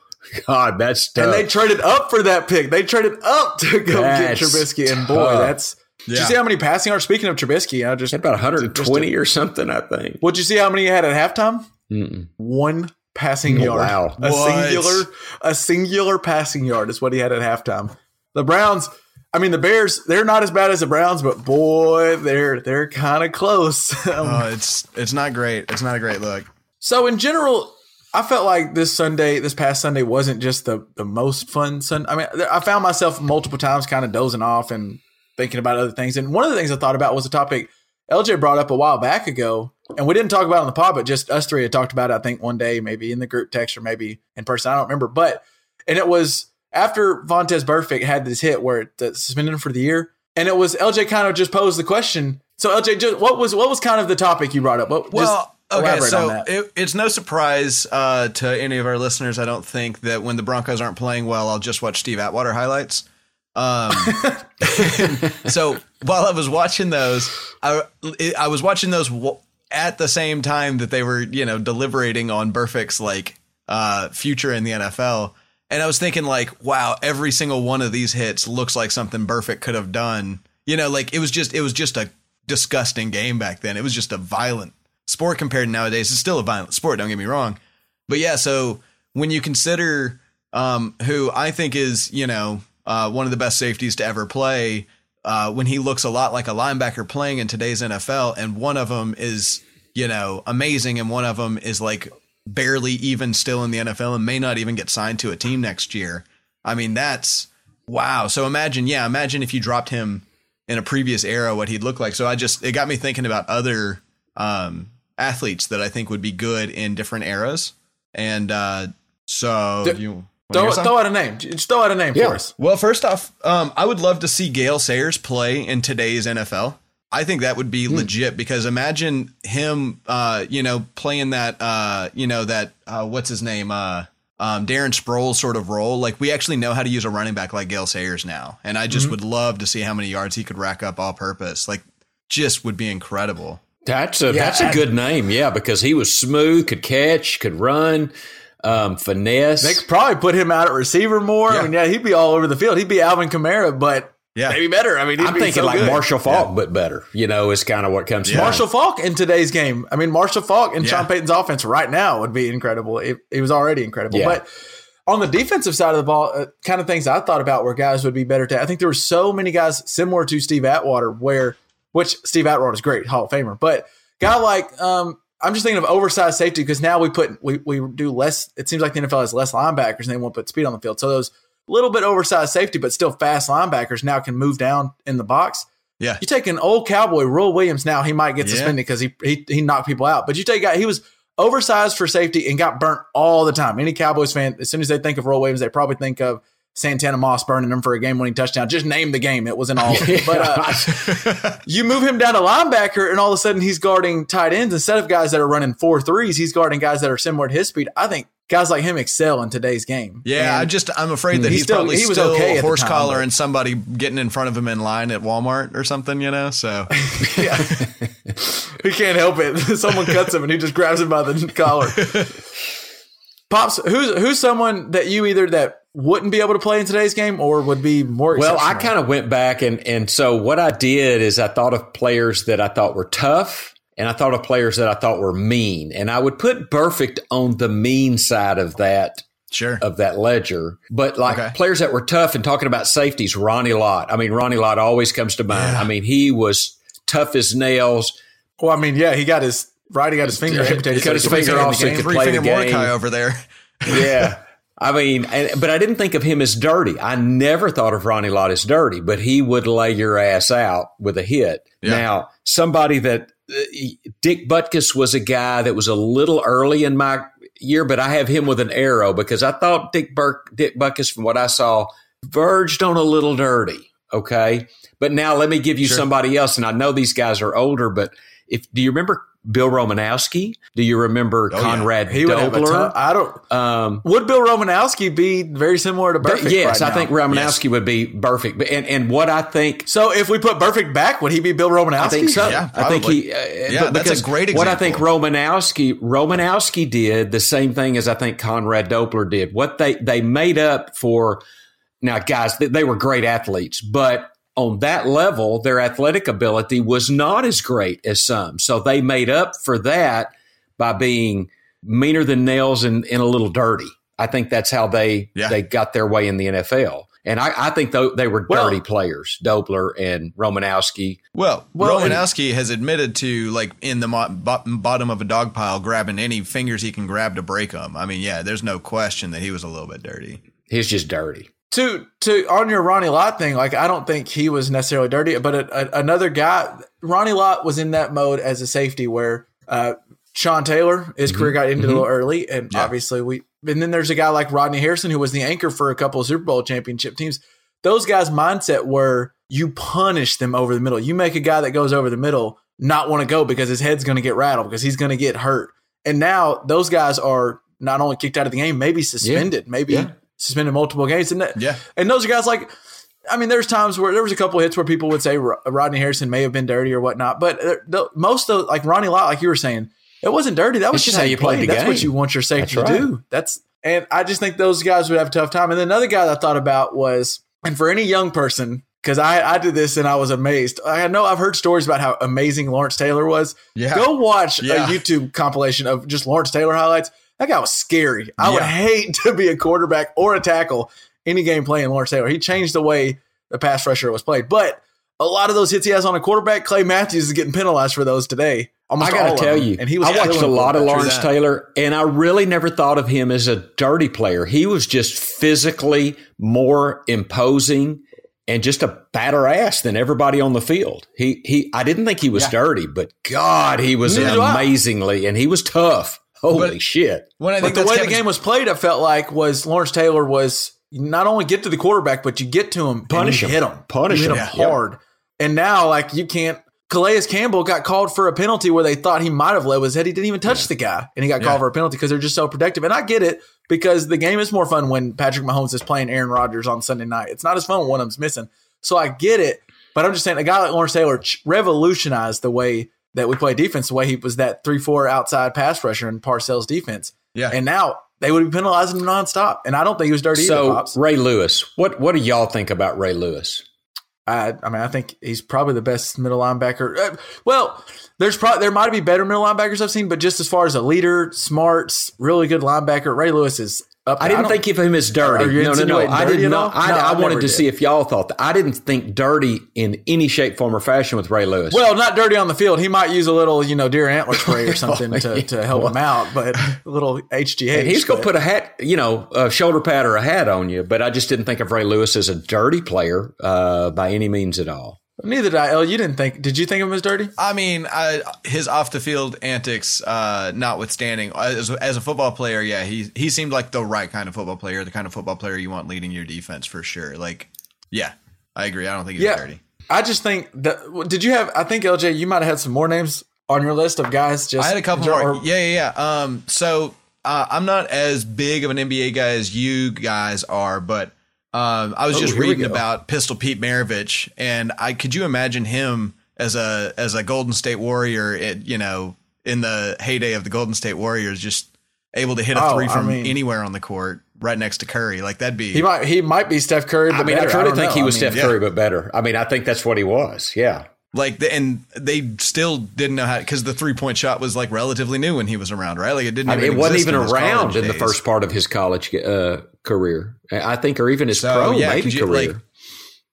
god, that's tough. and they traded up for that pick. They traded up to go That's get Trubisky. And boy, tough. that's. Did you see how many passing yards? Speaking of Trubisky, I just had about 120 or something, I think. Would you see how many he had at halftime? Mm-mm. One passing Oh, yard. wow. A What? singular, a singular passing yard is what he had at halftime. The Browns. I mean, the Bears. They're not as bad as the Browns, but boy, they're they're kind of close. Oh, it's it's not great. It's not a great look. So in general, I felt like this Sunday, this past Sunday, wasn't just the the most fun Sunday. I mean, I found myself multiple times kind of dozing off and thinking about other things. And one of the things I thought about was a topic LJ brought up a while back ago, and we didn't talk about it on the pod, but just us three had talked about it. I think one day, maybe in the group text or maybe in person. I don't remember, but and it was after Vontaze Burfict had this hit where it suspended him for the year, and it was LJ kind of just posed the question. So LJ, just, what was what was kind of the topic you brought up? What, Well, okay, so it, it's no surprise uh, to any of our listeners. I don't think that when the Broncos aren't playing well, I'll just watch Steve Atwater highlights. Um, so while I was watching those, I, I was watching those at the same time that they were, you know, deliberating on Burfict's like uh, future in the NFL. And I was thinking, like, wow, every single one of these hits looks like something Burfict could have done. You know, like it was just, it was just a disgusting game back then. It was just a violent sport compared to nowadays. It's still a violent sport. Don't get me wrong, but yeah. So when you consider um, who I think is, you know, uh, one of the best safeties to ever play, uh, when he looks a lot like a linebacker playing in today's NFL, and one of them is, you know, amazing, and one of them is like barely even still in the NFL and may not even get signed to a team next year. I mean, that's wow. So imagine, yeah, imagine if you dropped him in a previous era, what he'd look like. So I just, it got me thinking about other um, athletes that I think would be good in different eras. And uh, so you, Throw, throw out a name. Just throw out a name Yeah. for us. Well, first off, um, I would love to see Gale Sayers play in today's NFL. I think that would be legit because imagine him, uh, you know, playing that, uh, you know, that uh, what's his name, uh, um, Darren Sproles sort of role. Like we actually know how to use a running back like Gale Sayers now, and I just would love to see how many yards he could rack up all purpose. Like, just would be incredible. That's a that's a good name, yeah, because he was smooth, could catch, could run, um, finesse. They could probably put him out at receiver more. Yeah. I mean, yeah, he'd be all over the field. He'd be Alvin Kamara, but Yeah. maybe better. I mean, he'd I'm be thinking so like good. Marshall Faulk, but better. You know, is kind of what comes to mind. Marshall Faulk in today's game. I mean, Marshall Faulk in Yeah. Sean Payton's offense right now would be incredible. It, it was already incredible. Yeah. But on the defensive side of the ball, uh, kind of things I thought about where guys would be better to. I think there were so many guys similar to Steve Atwater, where which Steve Atwater is great, Hall of Famer, but guy like um, I'm just thinking of oversized safety because now we put we we do less. It seems like the NFL has less linebackers and they won't put speed on the field. So those little bit oversized safety, but still fast linebackers now can move down in the box. Yeah. You take an old cowboy, Roy Williams. Now he might get suspended because he, he he knocked people out. But you take guy, he was oversized for safety and got burnt all the time. Any Cowboys fan, as soon as they think of Roy Williams, they probably think of Santana Moss burning him for a game-winning touchdown. Just name the game; it was in all. But uh, you move him down to linebacker, and all of a sudden he's guarding tight ends instead of guys that are running four threes. He's guarding guys that are similar to his speed. I think guys like him excel in today's game. Yeah, And I just I'm afraid that He's he's, still- probably he was still okay horse time, collar and somebody getting in front of him in line at Walmart or something, you know. So yeah. he can't help it. Someone cuts him and he just grabs him by the collar. Pops, who's who's someone that you either that wouldn't be able to play in today's game or would be more Well, I kind of went back and and so what I did is I thought of players that I thought were tough and I thought of players that I thought were mean. And I would put Burfict on the mean side of that sure, of that ledger. But like Okay. players that were tough and talking about safeties, Ronnie Lott. I mean, Ronnie Lott always comes to mind. Yeah. I mean, he was tough as nails. Well, I mean, yeah, he got his right. He got his finger He cut his finger off so he could play the game. Mordecai over there. Yeah. I mean, and, but I didn't think of him as dirty. I never thought of Ronnie Lott as dirty, but he would lay your ass out with a hit. Yeah. Now, somebody that uh, Dick Butkus was a guy that was a little early in my year, but I have him with an arrow because I thought Dick Burke, Dick Butkus, from what I saw, verged on a little dirty. Okay. But now let me give you Sure. somebody else. And I know these guys are older, but if, do you remember Bill Romanowski? Do you remember Oh, yeah. Conrad He a. Dobler? I don't. Um, Would Bill Romanowski be very similar to Burfict? yes, right I think now? Romanowski would be perfect. And and what I think, So if we put Burfict back, would he be Bill Romanowski? I think so. Yeah, I think he. Uh, Yeah, but that's a great What I think. Romanowski Romanowski did the same thing as I think Conrad Dobler did. What they they made up for. Now, guys, they, they were great athletes, but on that level, their athletic ability was not as great as some. So they made up for that by being meaner than nails and, and a little dirty. I think that's how they Yeah. they got their way in the NFL. And I, I think tho- they were Well- dirty players, Dobler and Romanowski. Well, Well, and- Romanowski has admitted to like in the mo- bottom of a dog pile, grabbing any fingers he can grab to break them. I mean, yeah, there's no question that he was a little bit dirty. He's just dirty. To to on your Ronnie Lott thing, like I don't think he was necessarily dirty, but a, a, another guy, Ronnie Lott was in that mode as a safety where uh, Sean Taylor, his career got ended a little early, and Yeah. obviously we. And then there's a guy like Rodney Harrison who was the anchor for a couple of Super Bowl championship teams. Those guys' mindset were you punish them over the middle. You make a guy that goes over the middle not want to go because his head's going to get rattled because he's going to get hurt. And now those guys are not only kicked out of the game, maybe suspended, maybe Yeah. Suspended multiple games. And that, Yeah. and those guys like, I mean, there's times where there was a couple hits where people would say Rodney Harrison may have been dirty or whatnot, but the, most of like Ronnie Lott, like you were saying, it wasn't dirty. That was just just how you played. the That's what you want your safety That's to right. do. That's and I just think those guys would have a tough time. And then another guy that I thought about was, and for any young person, because I, I did this and I was amazed. I know I've heard stories about how amazing Lawrence Taylor was. Yeah. Go watch Yeah. a YouTube compilation of just Lawrence Taylor highlights. That guy was scary. I would hate to be a quarterback or a tackle any game playing Lawrence Taylor. He changed the way the pass rusher was played. But a lot of those hits he has on a quarterback, Clay Matthews is getting penalized for those today. Almost I got to tell you, and he was I watched a lot of. Lawrence. Taylor, and I really never thought of him as a dirty player. He was just physically more imposing and just a badder ass than everybody on the field. He he, I didn't think he was Yeah. dirty, but God, he was Neither amazingly, and he was tough. Holy But- shit! When I But think the that's way the game was played, I felt like was Lawrence Taylor was not only get to the quarterback, but you get to him, Punish him. hit him, Punish hit him. him Yeah. hard. And now, like you can't. Calais Campbell got called for a penalty where they thought he might have led with his head. He didn't even touch the guy, and he got Yeah. called for a penalty because they're just so protective. And I get it because the game is more fun when Patrick Mahomes is playing Aaron Rodgers on Sunday night. It's not as fun when one of them's missing. So I get it, but I'm just saying a guy like Lawrence Taylor revolutionized the way that we play defense. The way he was that three four outside pass rusher in Parcells defense. Yeah. And now they would be penalizing him nonstop. And I don't think he was dirty either, So Pops. Ray Lewis, what what do y'all think about Ray Lewis? I, I mean, I think he's probably the best middle linebacker. Uh, well, there's probably there might be better middle linebackers I've seen, but just as far as a leader, smart, s- really good linebacker, Ray Lewis is up. I didn't don't- think of him as dirty. No, no, no. I did not. I, No, I I wanted to did. see if y'all thought that. I didn't think dirty in any shape, form, or fashion with Ray Lewis. Well, not dirty on the field. He might use a little, you know, deer antler spray or something Oh, to, to help him out, but a little HGH. and he's going to put a hat, you know, a shoulder pad or a hat on you. But I just didn't think of Ray Lewis as a dirty player uh, by any means at all. Neither did I. You didn't think? Did you think of him as dirty? I mean, I, his off the field antics, uh, notwithstanding, as, as a football player, yeah, he he seemed like the right kind of football player, the kind of football player you want leading your defense for sure. Like, yeah, I agree. I don't think he's Yeah. dirty. I just think that. Did you have? I think LJ, you might have had some more names on your list of guys. Just I had a couple or- more. Yeah, yeah, yeah. Um, so uh, I'm not as big of an NBA guy as you guys are, but um, I was Oh, just reading about Pistol Pete Maravich, and I could you imagine him as a as a Golden State Warrior, it, you know, in the heyday of the Golden State Warriors, just able to hit a Oh, three I from mean- anywhere on the court, right next to Curry, like that'd be He might. He might be Steph Curry. But I mean, better. I truly don't think know. he I was mean, Steph yeah. Curry, but better. I mean, I think that's what he was. Yeah. Like the, and they still didn't know how because the three point shot was like relatively new when he was around, right? Like it didn't. I mean, even it wasn't even in around in the first part of his college uh, career. I think, or even his So, pro yeah, maybe you, career. like,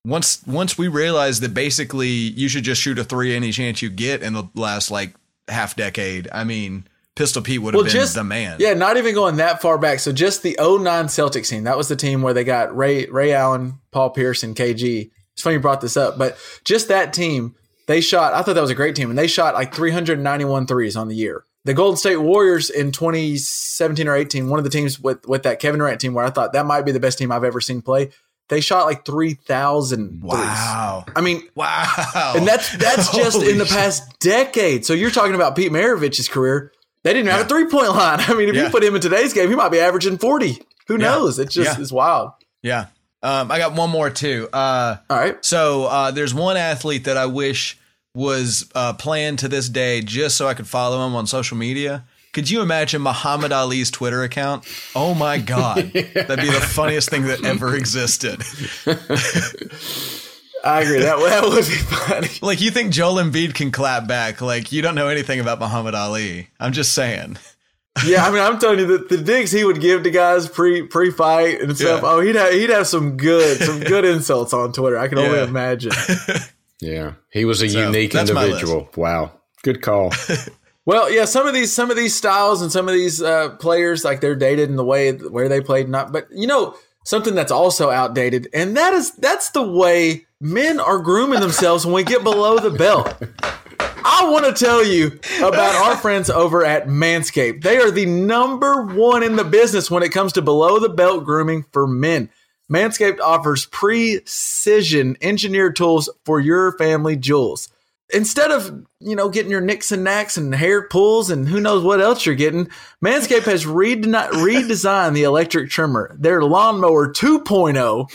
once once we realized that basically you should just shoot a three any chance you get in the last like half decade. I mean, Pistol Pete would have Well, been just the man. Yeah, not even going that far back. So just the 09 Celtics team. That was the team where they got Ray Ray Allen, Paul Pierce, and KG. It's funny you brought this up, but just that team, they shot. I thought that was a great team, and they shot like 391 threes on the year. The Golden State Warriors in 2017 or 18, one of the teams with with that Kevin Durant team, where I thought that might be the best team I've ever seen play. They shot like 3,000 Wow. I mean, Wow. and that's that's just Holy in the shit. past decade. So you're talking about Pete Maravich's career. They didn't have a three point line. I mean, if Yeah. you put him in today's game, he might be averaging 40. Who Yeah. knows? It's just Yeah. it's wild. Yeah. Um, I got one more too. Uh, All right. so uh, there's one athlete that I wish was uh, playing to this day just so I could follow him on social media. Could you imagine Muhammad Ali's Twitter account? Oh my God. That'd be the funniest thing that ever existed. I agree. That, that would be funny. Like, you think Joel Embiid can clap back? Like, you don't know anything about Muhammad Ali. I'm just saying. Yeah, I mean, I'm telling you that the digs he would give to guys pre pre fight and stuff. Yeah. Oh, he'd have he'd have some good some good insults on Twitter. I can only imagine. yeah, he was a So, unique individual. Wow, good call. Well, yeah, some of these some of these styles and some of these uh, players like they're dated in the way where they played not but you know something that's also outdated and that is that's the way men are grooming themselves when we get below the belt. I want to tell you about our friends over at Manscaped. They are the number one in the business when it comes to below the belt grooming for men. Manscaped offers precision engineered tools for your family jewels instead of you know getting your nicks and knacks and hair pulls and who knows what else you're getting, Manscaped has redesigned the electric trimmer. Their lawnmower 2.0,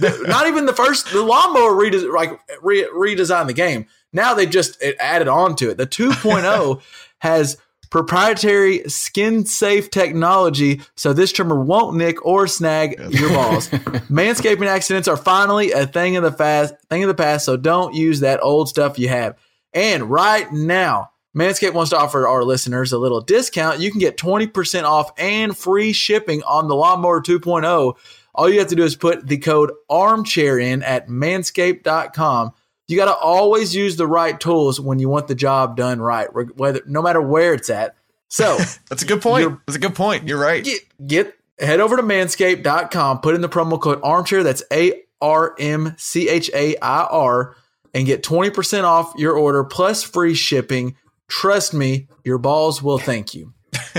the- not even the first. The lawnmower redes- like re- redesigned the game. Now they just added on to it. The 2.0 has proprietary skin safe technology so this trimmer won't nick or snag your balls. Manscaping accidents are finally a thing of the fast thing of the past, so don't use that old stuff you have. And right now, Manscaped wants to offer our listeners a little discount. You can get 20% off and free shipping on the Lawnmower 2.0. All you have to do is put the code armchair in at manscaped.com. You got to always use the right tools when you want the job done right, whether no matter where it's at. So, That's a good point. That's a good point. You're right. get, get head over to manscaped.com, put in the promo code armchair, that's A R M C H A I R, and get 20% off your order plus free shipping. Trust me, your balls will thank you.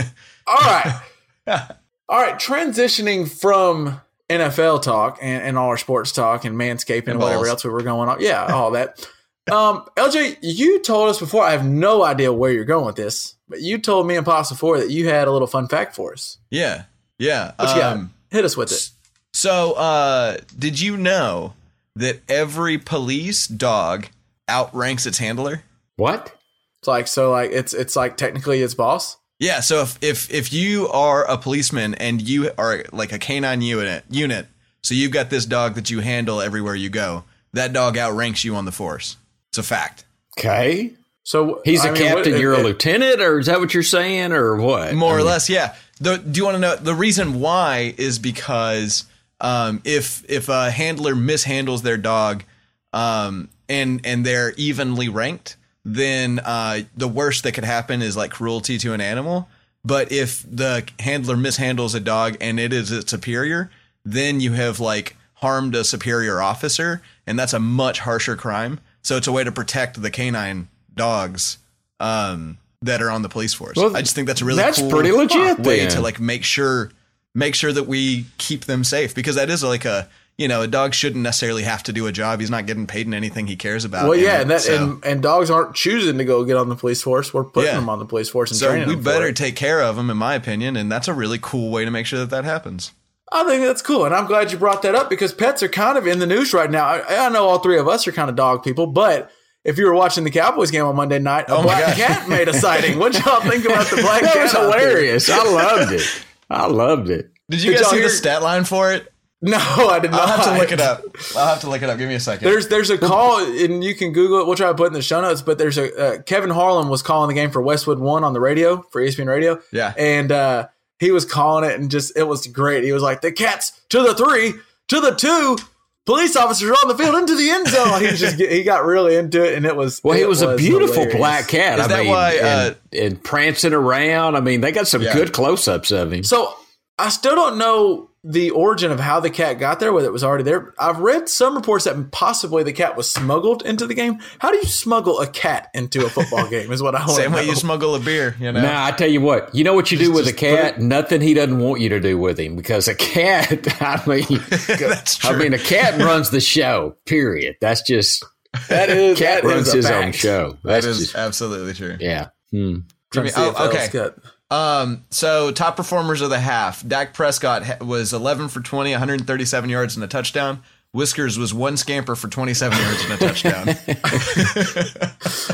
All right. All right. Transitioning from NFL talk and, and all our sports talk and manscaping and, And whatever else we were going on. Yeah, all that. Um, LJ, you told us before, I have no idea where you're going with this, but you told me and Pops before that you had a little fun fact for us. Yeah. Yeah. What you got? Um, Hit us with it. So, uh, did you know that every police dog outranks its handler? What? It's like so like it's it's like technically its boss. Yeah. So if if if you are a policeman and you are like a canine unit unit, so you've got this dog that you handle everywhere you go, that dog outranks you on the force. It's a fact. Okay. So He's a a captain, you're a lieutenant, or is that what you're saying, or what? More I or less, yeah. The, do you want to know the reason why? Is because um, if if a handler mishandles their dog, um, and and they're evenly ranked, then uh, the worst that could happen is like cruelty to an animal. But if the handler mishandles a dog and it is its superior, then you have like harmed a superior officer, and that's a much harsher crime. So it's a way to protect the canine dogs um, that are on the police force. Well, I just think that's a really that's cool pretty legit way then. to like make sure make sure that we keep them safe because that is like a you know a dog shouldn't necessarily have to do a job. He's not getting paid in anything he cares about. Well, yeah, and that so, and, and dogs aren't choosing to go get on the police force. We're putting Yeah. them on the police force and so training we them for better it. take care of them, in my opinion, and that's a really cool way to make sure that that happens. I think that's cool, and I'm glad you brought that up because pets are kind of in the news right now. I, I know all three of us are kind of dog people, but if you were watching the Cowboys game on Monday night, a Oh my black cat made a sighting. What y'all think about the black cat? That was hilarious. I loved it. I loved it. Did you Did guys see hear- the stat line for it? No, I did not. I'll have to look it up. I'll have to look it up. Give me a second. There's there's a call, and you can Google it. We'll try to put it in the show notes. But there's a uh, Kevin Harlan was calling the game for Westwood One on the radio for ESPN Radio. Yeah. and uh, he was calling it, and just it was great. He was like, "The cats to the three, to the two, police officers on the field into the end zone." He was just he got really into it, and it was Well, he it was, a beautiful hilarious. black cat. Is I that mean, why, and, and prancing around. I mean, they got some Yeah. good close-ups of him. So I still don't know the origin of how the cat got there, whether it was already there. I've read some reports that possibly the cat was smuggled into the game. How do you smuggle a cat into a football game? Is what I want Same to way you smuggle a beer, you know. Now I tell you what, you know what you do with a cat? Nothing he doesn't want you to do with him because a cat. I mean, That's true. I mean, a cat runs the show. Period. That's just That is cat that runs is his fact. own show. that That's just absolutely true. yeah. Hmm. Trying to Jimmy- oh, if that okay. Um, so top performers of the half. Dak Prescott was 11 for 20, 137 yards and a touchdown. Whiskers was one scamper for 27 yards and a touchdown.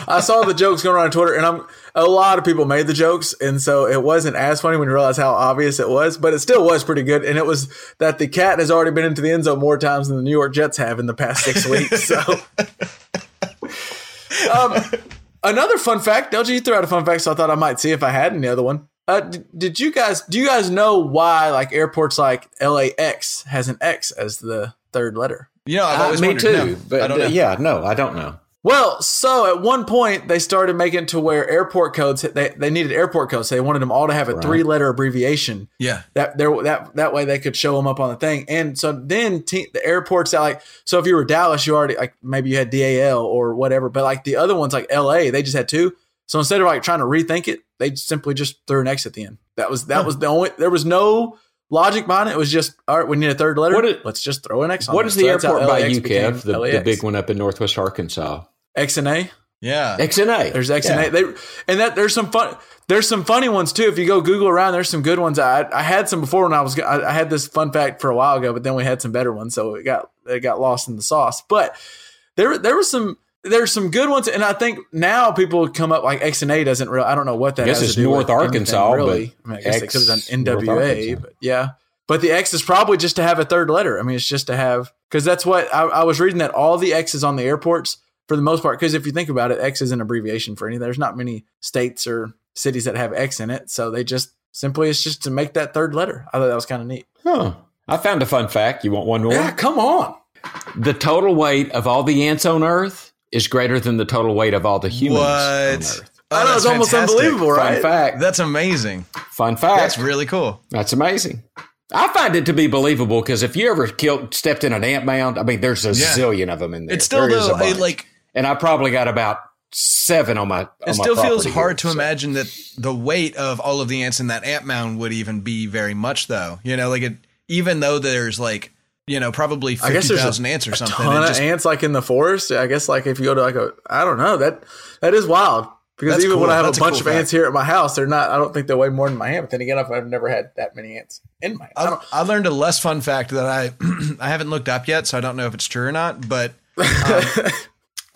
I saw the jokes going around on Twitter, and I'm a lot of people made the jokes, and so it wasn't as funny when you realize how obvious it was, but it still was pretty good. And it was that the cat has already been into the end zone more times than the New York Jets have in the past six weeks. So, um, another fun fact, LJ you threw out a fun fact, so I thought I might see if I had any other one. Uh, d- did you guys do you guys know why like airports like LAX has an X as the third letter? You know, I've Uh, always me wondered. too. No, but I don't uh, know. yeah, no, I don't know. Well, so at one point they started making it to where airport codes they, they needed airport codes. So they wanted them all to have a Right. three letter abbreviation. Yeah. That there that that way they could show them up on the thing. And so then te- the airports that like so if you were Dallas, you already like maybe you had DAL or whatever. But like the other ones like LA, they just had two. So instead of like trying to rethink it, they simply just threw an X at the end. That was that was the only there was no logic behind it. It was just all right. We need a third letter. What is- Let's just throw an X on. What it. is So the that's airport by LAX you, became Kev? The, the big one up in Northwest Arkansas. X and A. Yeah. X and A. There's X and A. They and that there's some fun. There's some funny ones too. If you go Google around, there's some good ones. I I had some before when I was I, I had this fun fact for a while ago, but then we had some better ones, so it got it got lost in the sauce. But there there was some there's some good ones, and I think now people come up like X and A doesn't really. I don't know what that. I guess it's North Arkansas, really. but I, mean, I guess they X- could have done NWA, but yeah. But the X is probably just to have a third letter. I mean, it's just to have because that's what I, I was reading that all the X's on the airports for the most part. Because if you think about it, X is an abbreviation for anything. There's not many states or cities that have X in it, so they just simply it's just to make that third letter. I thought that was kind of neat. Huh. I found a fun fact. You want one more? Yeah, come on. The total weight of all the ants on Earth is greater than the total weight of all the humans on What? Earth. Oh, I know that's it's almost unbelievable, Fun right? fact. That's amazing. Fun fact. That's really cool. That's amazing. I find it to be believable because if you ever killed, stepped in an ant mound, I mean, there's a Yeah. zillion of them in there. It's still There though, I, like and I probably got about seven on my. It on my still feels hard here, to so. imagine that the weight of all of the ants in that ant mound would even be very much, though. You know, like it, even though there's like you know probably I guess there's a, ants or a something. ton it of ants like in the forest. I guess like if you go to like a, I don't know that that is wild because even when. I have That's a a bunch cool of fact. ants here at my house, they're not. I don't think they weigh more than my hand. But then again, I've, I've never had that many ants in my. I I, learned a less fun fact that I I haven't looked up yet, so I don't know if it's true or not. But um,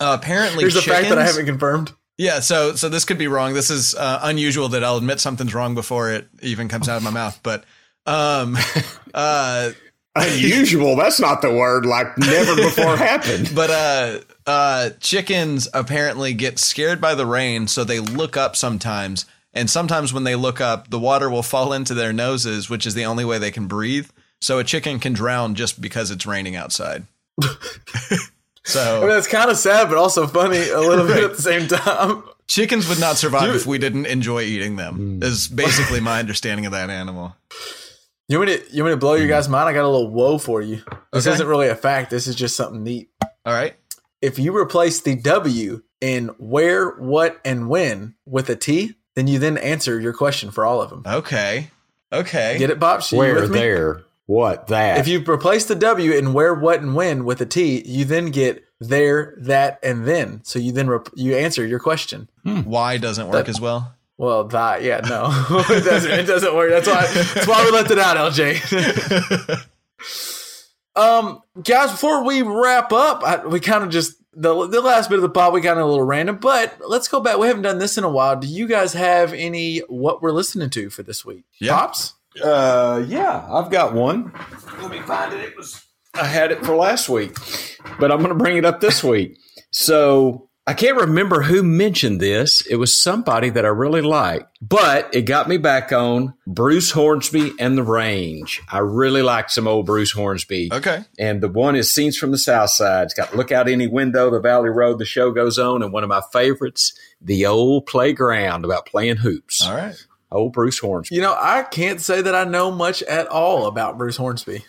apparently, here's a fact that I haven't confirmed. Yeah, so so this could be wrong. This is uh, unusual that I'll admit something's wrong before it even comes out of my mouth. But um, uh, Unusual. That's not the word. Like never before happened. but uh, uh, chickens apparently get scared by the rain, so they look up sometimes. And sometimes when they look up, the water will fall into their noses, which is the only way they can breathe. So a chicken can drown just because it's raining outside. I so mean, that's kind of sad, but also funny a little bit at the same time. chickens would not survive Dude. if we didn't enjoy eating them. Is basically my understanding of that animal. You want me to, you want me to blow your mm-hmm. guys' mind? I got a little woe for you. This Okay. isn't really a fact. This is just something neat. All right. If you replace the W in where, what, and when with a T, then you then answer your question for all of them. Okay. Okay. Get it, Bob? You Where there? What that? If you replace the W in where, what, and when with a T, you then get there, that, and then. So you then rep- you answer your question. Hmm. Why doesn't work That- as well? Well, that yeah, no, it doesn't. It doesn't work. That's why. That's why we left it out, LJ. um, guys, before we wrap up, I, we kind of just the the last bit of the pod. We got a little random, but let's go back. We haven't done this in a while. Do you guys have any what we're listening to for this week? Yeah. Pops. Uh, yeah, I've got one. Let me find it. It was I had it for last week, but I'm going to bring it up this week. So I can't remember who mentioned this. It was somebody that I really like, but it got me back on Bruce Hornsby and the Range. I really like some old Bruce Hornsby. Okay. And the one is Scenes from the South Side. It's got Look Out Any Window, The Valley Road, The Show Goes On, and one of my favorites, The Old Playground, about playing hoops. All right. Old Bruce Hornsby. You know, I can't say that I know much at all about Bruce Hornsby.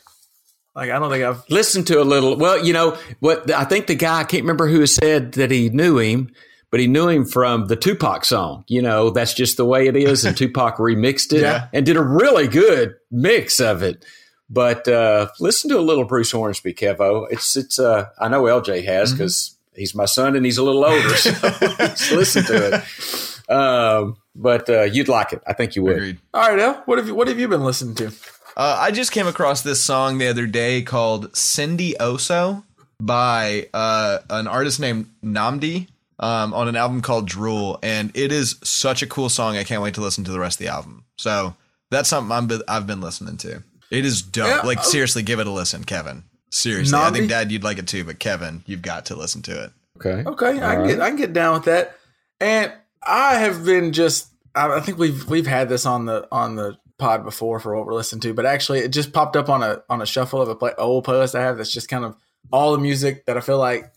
Like, I don't think I've. listened to a little. Well, you know what? I think the guy I can't remember who said that he knew him, but he knew him from the Tupac song. You know, that's just the way it is, and Tupac remixed it Yeah. and did a really good mix of it. But uh, listen to a little Bruce Hornsby, Kevo. It's it's. Uh, I know LJ has Mm-hmm. because he's my son and he's a little older, so listen to it. Um, but uh, you'd like it. I think you would. Agreed. All right, El, what have you What have you been listening to? Uh, I just came across this song the other day called Cindy Oso by uh, an artist named Nnamdi um, on an album called Drool. And it is such a cool song. I can't wait to listen to the rest of the album. So that's something I'm, I've been listening to. It is dope. Yeah, like, uh, seriously, give it a listen, Kevin. Seriously. I think, Dad, you'd like it too. But, Kevin, you've got to listen to it. Okay. Okay, I can All get I can get down with that. And I have been just I I think we've we've had this on the on the pod before for what we're listening to, but actually it just popped up on a on a shuffle of a play, old playlist I have that's just kind of all the music that I feel like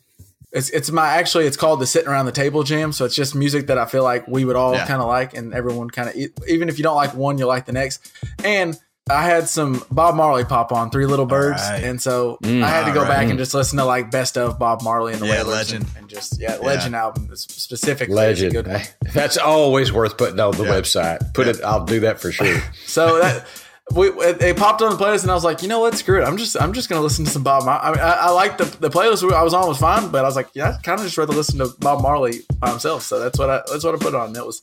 it's it's my actually it's called the sitting around the table jam. So it's just music that I feel like we would all Yeah. kind of like, and everyone kind of even if you don't like one, you like the next. And I had some Bob Marley pop on Three Little Birds, right. and so Mm. I had to go All right. back and just listen to like best of Bob Marley and the Yeah, Wailers legend. and, and just yeah, legend album specifically. Legend. good one. That's always worth putting on the Yeah. website. Put it. I'll do that for sure. So that we it, it popped on the playlist, and I was like, you know what, screw it. I'm just I'm just gonna listen to some Bob. Mar- I mean, I, I like the the playlist I was on was fine, but I was like, yeah, I kind of just rather listen to Bob Marley by himself. So that's what I that's what I put on. It was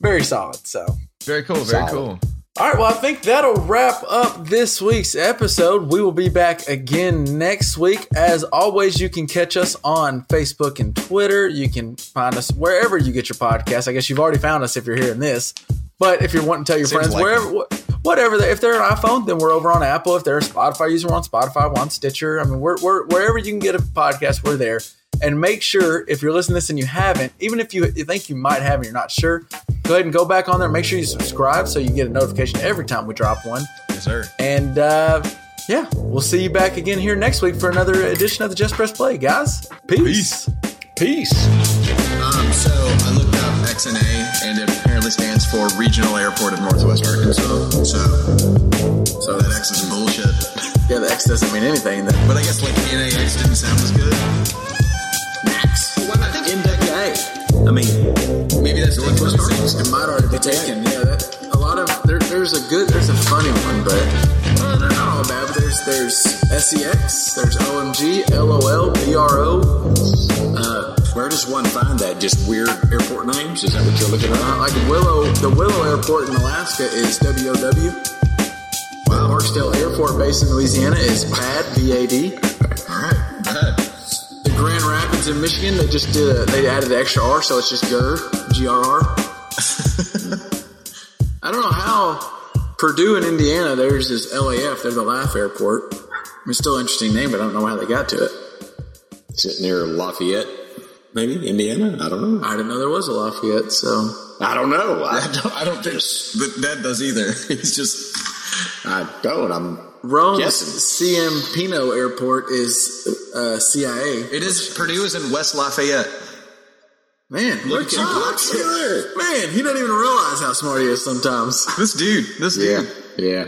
very solid. So. Very cool. Very Solid. cool. All right, well, I think that'll wrap up this week's episode. We will be back again next week. As always, you can catch us on Facebook and Twitter. You can find us wherever you get your podcast. I guess you've already found us if you're hearing this. But if you're wanting to tell your Seems friends, likely. wherever, wh- whatever, they- if they're an iPhone, then we're over on Apple. If they're a Spotify user, we're on Spotify, we're on Stitcher. I mean, we're, we're wherever you can get a podcast, we're there. And make sure if you're listening to this and you haven't, even if you, you think you might have and you're not sure, go ahead and go back on there. Make sure you subscribe so you get a notification every time we drop one. Yes, sir. And uh, yeah, we'll see you back again here next week for another edition of the Just Press Play, guys. Peace. Peace. Um, so I looked up XNA, and it apparently stands for Regional Airport of Northwest Arkansas. So, so that X is bullshit. Yeah, the X doesn't mean anything. Then. But I guess like NAX didn't sound as good. Max. Well, I. Mean, maybe that's Northwest Arkansas. It might already be taken. Yeah, that, a lot of there, there's a good, there's a funny one, but well, they're not all bad. But there's there's SEX, there's OMG, LOL, BRO. Uh, Where does one find that? Just weird airport names? Is that what you're looking at? like Willow, the Willow Airport in Alaska is WOW. Wow. Barksdale Airport Base in Louisiana is BAD, B-A-D. All right, bad. Grand Rapids in Michigan, they just did a, they added the extra R, so it's just GR, I don't know how Purdue in Indiana, there's this LAF, they're the Laugh Airport. It's still an interesting name, but I don't know how they got to it. Is it near Lafayette? Maybe Indiana? I don't know. I didn't know there was a Lafayette, so I don't know. I, I don't, I don't think that that does either. It's just I don't. I'm Rome's guessing. Ciampino Airport is uh, CIA. it is. Purdue is in West Lafayette. Man, look, at at you. look at Man, he doesn't even realize how smart he is sometimes. This dude, this Yeah, dude. yeah.